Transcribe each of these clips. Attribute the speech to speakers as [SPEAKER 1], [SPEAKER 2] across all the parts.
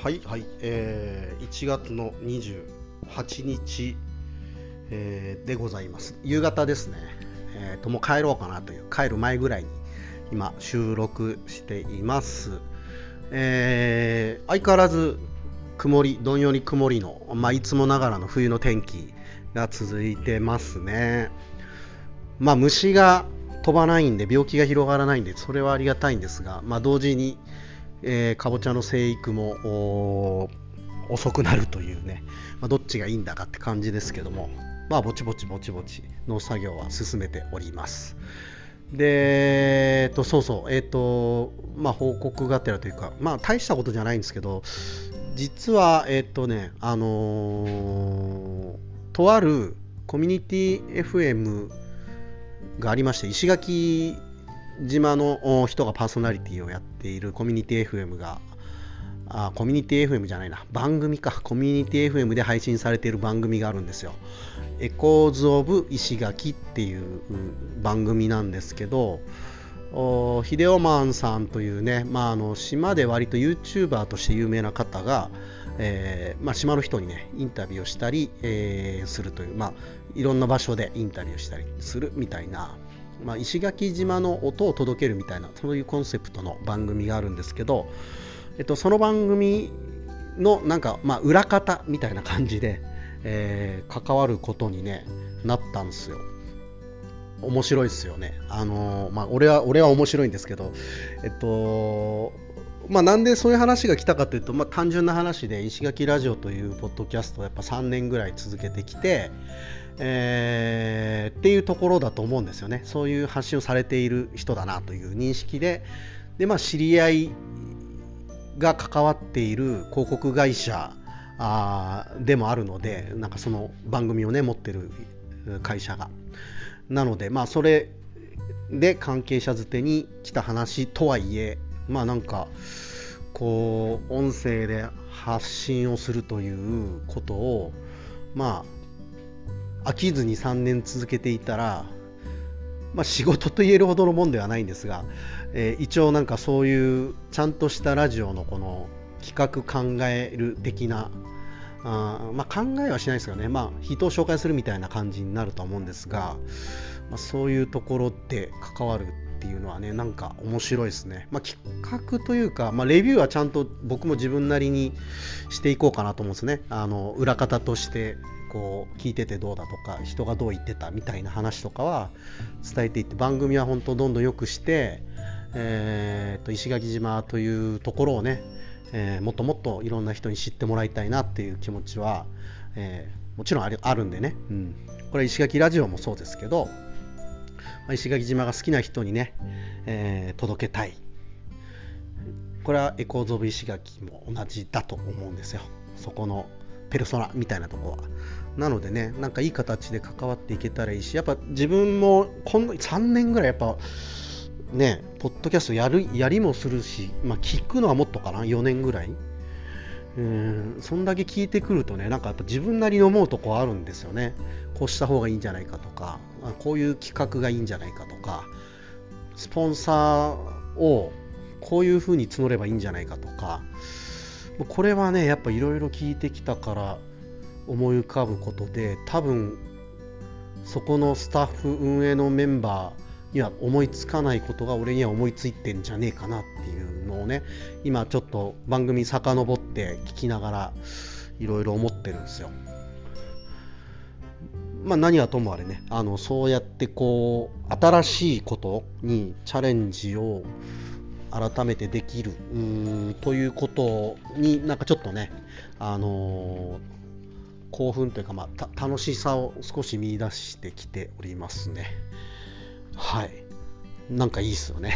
[SPEAKER 1] はいはい、えー、1月の28日、えーでございます。夕方ですね、えーともう帰ろうかなという帰る前ぐらいに今収録しています、えー相変わらず曇りどんより曇りの、まあ、いつもながらの冬の天気が続いてますね。まあ虫が飛ばないんで病気が広がらないんでそれはありがたいんですが、まあ、同時にえーかぼちゃの生育も遅くなるというね、まあ、どっちがいいんだかって感じですけども、まあ、ぼちぼちぼちぼち農作業は進めております。で、えっと、そうそう、えっと、まあ、報告がてらというか、まあ、大したことじゃないんですけど、実は、えっとね、あのーとあるコミュニティ FM がありまして、石垣島の人がパーソナリティをやっているコミュニティ FM があコミュニティ FM じゃないな。番組か。コミュニティ FM で配信されている番組があるんですよ。エコーズ・オブ・石垣っていう番組なんですけどヒデオマンさんというね、まあ、あの島で割と YouTuber として有名な方が、えーまあ、島の人にねインタビューをしたり、えーするという、まあ、いろんな場所でインタビューしたりするみたいなまあ、石垣島の音を届けるみたいなそういうコンセプトの番組があるんですけど、えっと、その番組のなんか、まあ、裏方みたいな感じで、えー関わることに、ね、なったんですよ。面白いですよね。あのーまあ、俺は俺は面白いんですけど、えっとまあ、なんでそういう話が来たかというと、まあ、単純な話で石垣ラジオというポッドキャストをやっぱ3年ぐらい続けてきて、えーっていうところだと思うんですよね。そういう発信をされている人だなという認識で、でまあ、知り合いが関わっている広告会社あでもあるので、なんかその番組をね、持ってる会社が。なので、まあ、それで関係者づてに来た話とはいえ、まあなんか、こう、音声で発信をするということを、まあ、飽きずに3年続けていたら、まあ、仕事と言えるほどのもんではないんですが、えー一応なんかそういうちゃんとしたラジオのこの企画考える的なあまあ、考えはしないですよね、まあ、人を紹介するみたいな感じになると思うんですが、まあ、そういうところで関わるっていうのはねなんか面白いですね、まあ、企画というか、まあ、レビューはちゃんと僕も自分なりにしていこうかなと思うんですね。あの裏方としてこう聞いててどうだとか人がどう言ってたみたいな話とかは伝えていって番組は本当どんどん良くして、えーと石垣島というところをねえーもっともっといろんな人に知ってもらいたいなっていう気持ちは、えーもちろんあるんでね、うん、これ石垣ラジオもそうですけど、あ石垣島が好きな人にね、えー届けたいこれはエコーズ・オブ・石垣も同じだと思うんですよそこのペルソナみたいなところはなのでねなんかいい形で関わっていけたらいいしやっぱ自分もこの3年ぐらいやっぱね、ポッドキャストやるやりもするし、まあ、聞くのはもっとかな、4年ぐらい。うん、そんだけ聞いてくるとね、なんかやっぱ自分なりに思うとこあるんですよね。こうした方がいいんじゃないかとか、あこういう企画がいいんじゃないかとか、スポンサーをこういう風に募ればいいんじゃないかとか、これはね、やっぱいろいろ聞いてきたから思い浮かぶことで、多分そこのスタッフ運営のメンバーには思いつかないことが俺には思いついてんじゃねえかなっていうのをね今ちょっと番組遡って聞きながらいろいろ思ってるんですよ。まあ何はともあれねあのそうやってこう新しいことにチャレンジを改めてできるうということになんかちょっとねあのー興奮というか、まあ、た楽しさを少し見出してきておりますね。はい。なんかいいっすよね。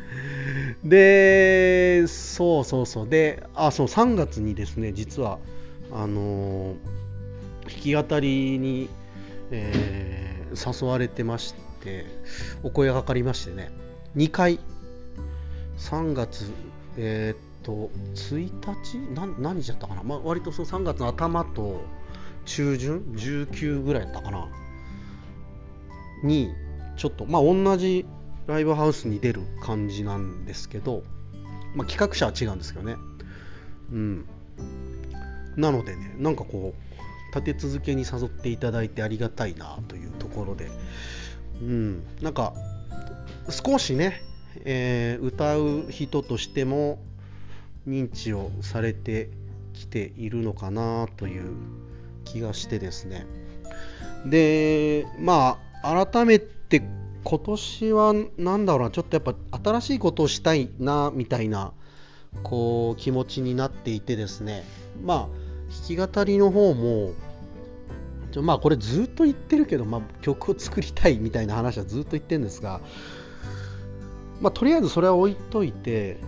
[SPEAKER 1] で、そうそうそう。で、あ、そう、3月にですね、実は、あのー弾き語りに、えー誘われてまして、お声がかかりましてね、2回、3月、えーっと、1日？な何日だったかな、まあ、割とその3月の頭と中旬、19ぐらいだったかな、に、ちょっと、まあ、同じライブハウスに出る感じなんですけど、まあ、企画者は違うんですけどね、うん。なのでねなんかこう立て続けに誘っていただいてありがたいなというところで。うん。なんか少しね、えー、歌う人としても認知をされてきているのかなという気がしてですね。でまあ改めて今年は何だろうな。ちょっとやっぱ新しいことをしたいなみたいなこう気持ちになっていてですね。まあ弾き語りの方もちょまあこれずっと言ってるけど、まあ、曲を作りたいみたいな話はずっと言ってるんですが、まあ、とりあえずそれは置いといて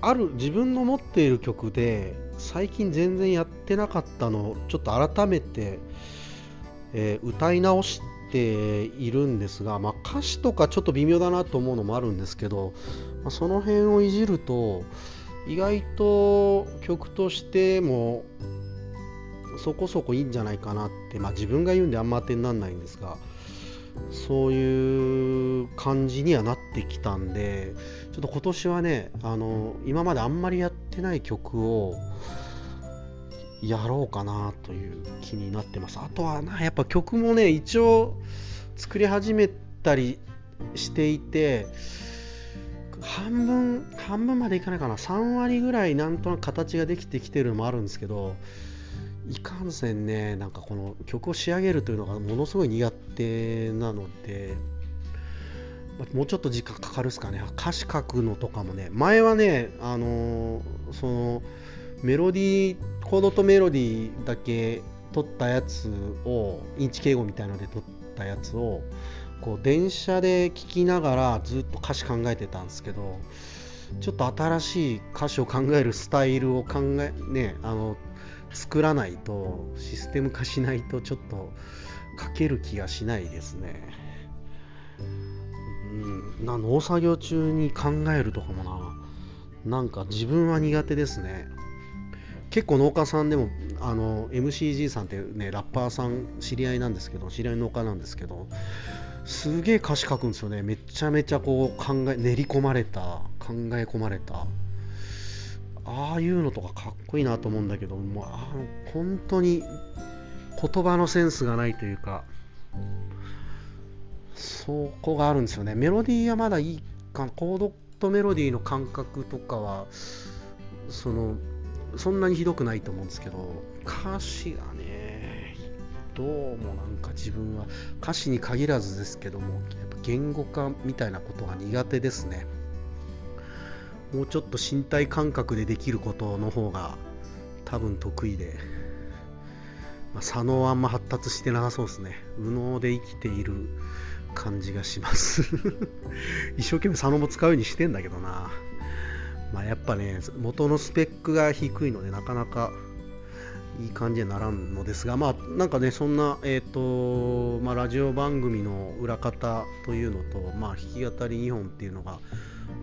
[SPEAKER 1] ある自分の持っている曲で最近全然やってなかったのをちょっと改めて、えー、歌い直しているんですが、まあ、歌詞とかちょっと微妙だなと思うのもあるんですけど、まあ、その辺をいじると意外と曲としてもそこそこいいんじゃないかなって、まあ、自分が言うんであんま当てにならないんですがそういう感じにはなってきたんでちょっと今年はねあの今まであんまりやってない曲をやろうかなという気になってます。あとはなやっぱ曲もね一応作り始めたりしていて半分半分までいかないかな。3割ぐらいなんとなく形ができてきてるのもあるんですけどいかんせんねなんかこの曲を仕上げるというのがものすごい苦手なのでもうちょっと時間かかるっすかね。歌詞書くのとかもね。前はねあの、そのメロディーコードとメロディーだけ取ったやつをインチ敬語みたいので取ったやつをこう電車で聴きながらずっと歌詞考えてたんですけどちょっと新しい歌詞を考えるスタイルを考えねあの作らないとシステム化しないとちょっと書ける気がしないですね。うん、な農作業中に考えるとかもななんか自分は苦手ですね。結構農家さんでもあの MCG さんってねラッパーさん知り合いなんですけど知り合いの農家なんですけどすげえ歌詞書くんですよね。めちゃめちゃこう考え練り込まれた考え込まれた。ああいうのとかかっこいいなと思うんだけどもうあの本当に言葉のセンスがないというかそこがあるんですよね。メロディーはまだいいかコードとメロディーの感覚とかはそのそんなにひどくないと思うんですけど歌詞がねどうもなんか自分は歌詞に限らずですけどもやっぱ言語化みたいなことが苦手ですね。もうちょっと身体感覚でできることの方が多分得意で、まあ、左脳はあんま発達してなさそうですね。右脳で生きている感じがします。一生懸命左脳も使うようにしてんだけどな。まあ、やっぱね元のスペックが低いのでなかなかいい感じにならんのですがまあなんかねそんなえっ、ー、とまあラジオ番組の裏方というのとまあ弾き語り2本っていうのが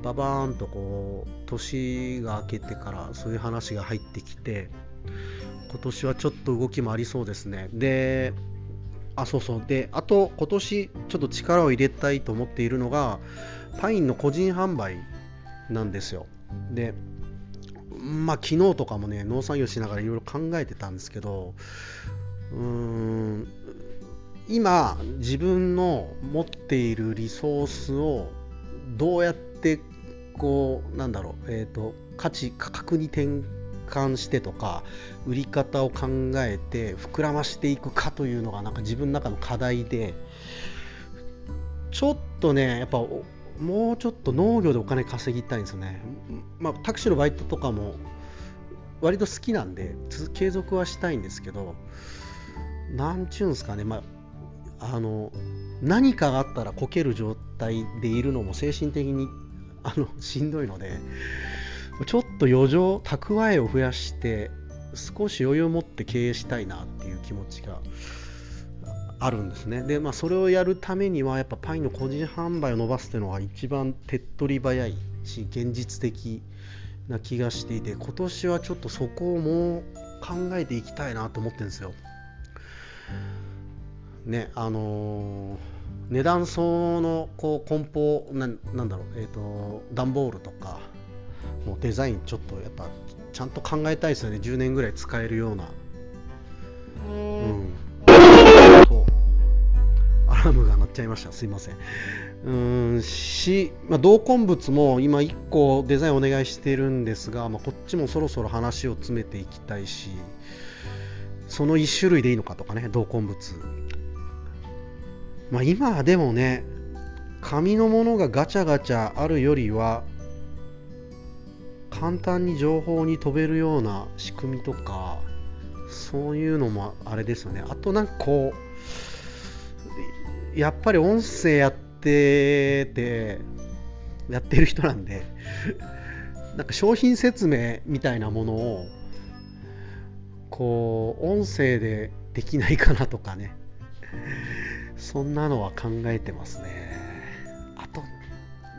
[SPEAKER 1] ババーンとこう年が明けてからそういう話が入ってきて今年はちょっと動きもありそうですね。であそうそう。であと今年ちょっと力を入れたいと思っているのがパインの個人販売なんですよ。でまあ昨日とかもね農作業しながらいろいろ考えてたんですけどうーん今自分の持っているリソースをどうやってこうなんだろう、えーと、価値価格に転換してとか売り方を考えて膨らましていくかというのがなんか自分の中の課題でちょっとねやっぱもうちょっと農業でお金稼ぎたいんですよね、まあ、タクシーのバイトとかも割と好きなんで継続はしたいんですけどなんちゅうんですかね、まあ、あの何かがあったらこける状態でいるのも精神的にあのしんどいのでちょっと余剰蓄えを増やして少し余裕を持って経営したいなっていう気持ちがあるんですね。で、まあ、それをやるためにはやっぱパイの個人販売を伸ばすっていうのが一番手っ取り早いし現実的な気がしていて今年はちょっとそこをもう考えていきたいなと思ってるんですよ。ねあのー、値段相のこう梱包ななんだろうえっ、ー、と段ボールとかもうデザインちょっとやっぱちゃんと考えたいですよね。10年ぐらい使えるような。うん。とアラームが鳴っちゃいました。すいません。うんし、まあ、同梱物も今1個デザインお願いしてるんですが、まあ、こっちもそろそろ話を詰めていきたいしその1種類でいいのかとかね同梱物。まあ今でもね紙のものがガチャガチャあるよりは簡単に情報に飛べるような仕組みとかそういうのもあれですよね。あとなんかこうやっぱり音声やっててやってる人なんで なんか商品説明みたいなものをこう音声でできないかなとかね。そんなのは考えてますね。あと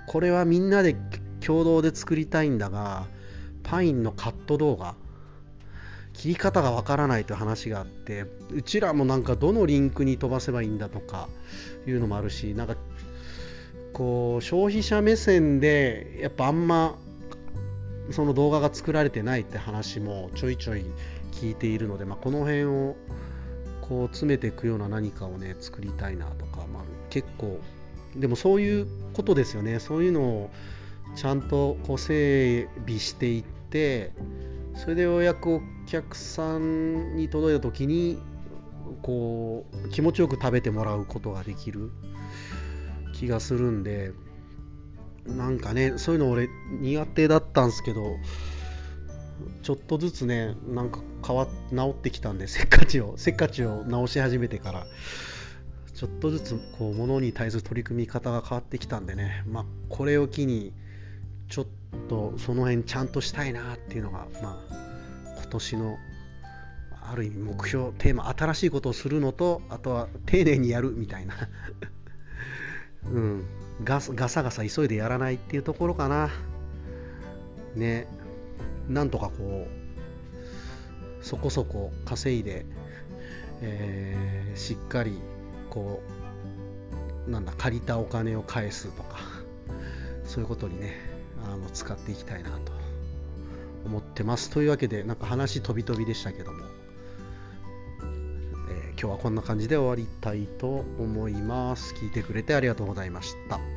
[SPEAKER 1] これはみんなで共同で作りたいんだがパインのカット動画。切り方がわからないという話があってうちらもなんかどのリンクに飛ばせばいいんだとかいうのもあるしなんかこう消費者目線でやっぱあんまその動画が作られてないって話もちょいちょい聞いているので、まあ、この辺をこう詰めていくような何かをね作りたいなとか、まあ、結構でもそういうことですよね。そういうのをちゃんとこう整備していってそれでようやくお客さんに届いた時にこう気持ちよく食べてもらうことができる気がするんでなんかねそういうの俺苦手だったんですけどちょっとずつねなんか変わっ治ってきたんでせっかちをせっかちを直し始めてからちょっとずつこう物に対する取り組み方が変わってきたんでねまあこれを機にちょっととその辺ちゃんとしたいなっていうのがまあ今年のある意味目標テーマ新しいことをするのとあとは丁寧にやるみたいな。うん。ガガサガサ急いでやらないっていうところかな。ね。なんとかこうそこそこ稼いで、えー、しっかりこうなんだ借りたお金を返すとかそういうことにね使っていきたいなと思ってます。というわけでなんか話飛び飛びでしたけども、えー、今日はこんな感じで終わりたいと思います。聞いてくれてありがとうございました。